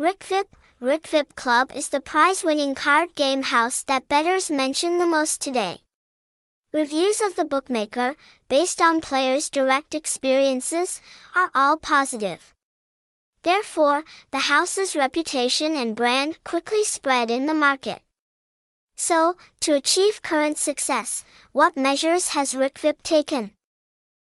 Rikvip, Rikvip Club is the prize-winning card game house that bettors mention the most today. Reviews of the bookmaker, based on players' direct experiences, are all positive. Therefore, the house's reputation and brand quickly spread in the market. So, to achieve current success, what measures has Rikvip taken?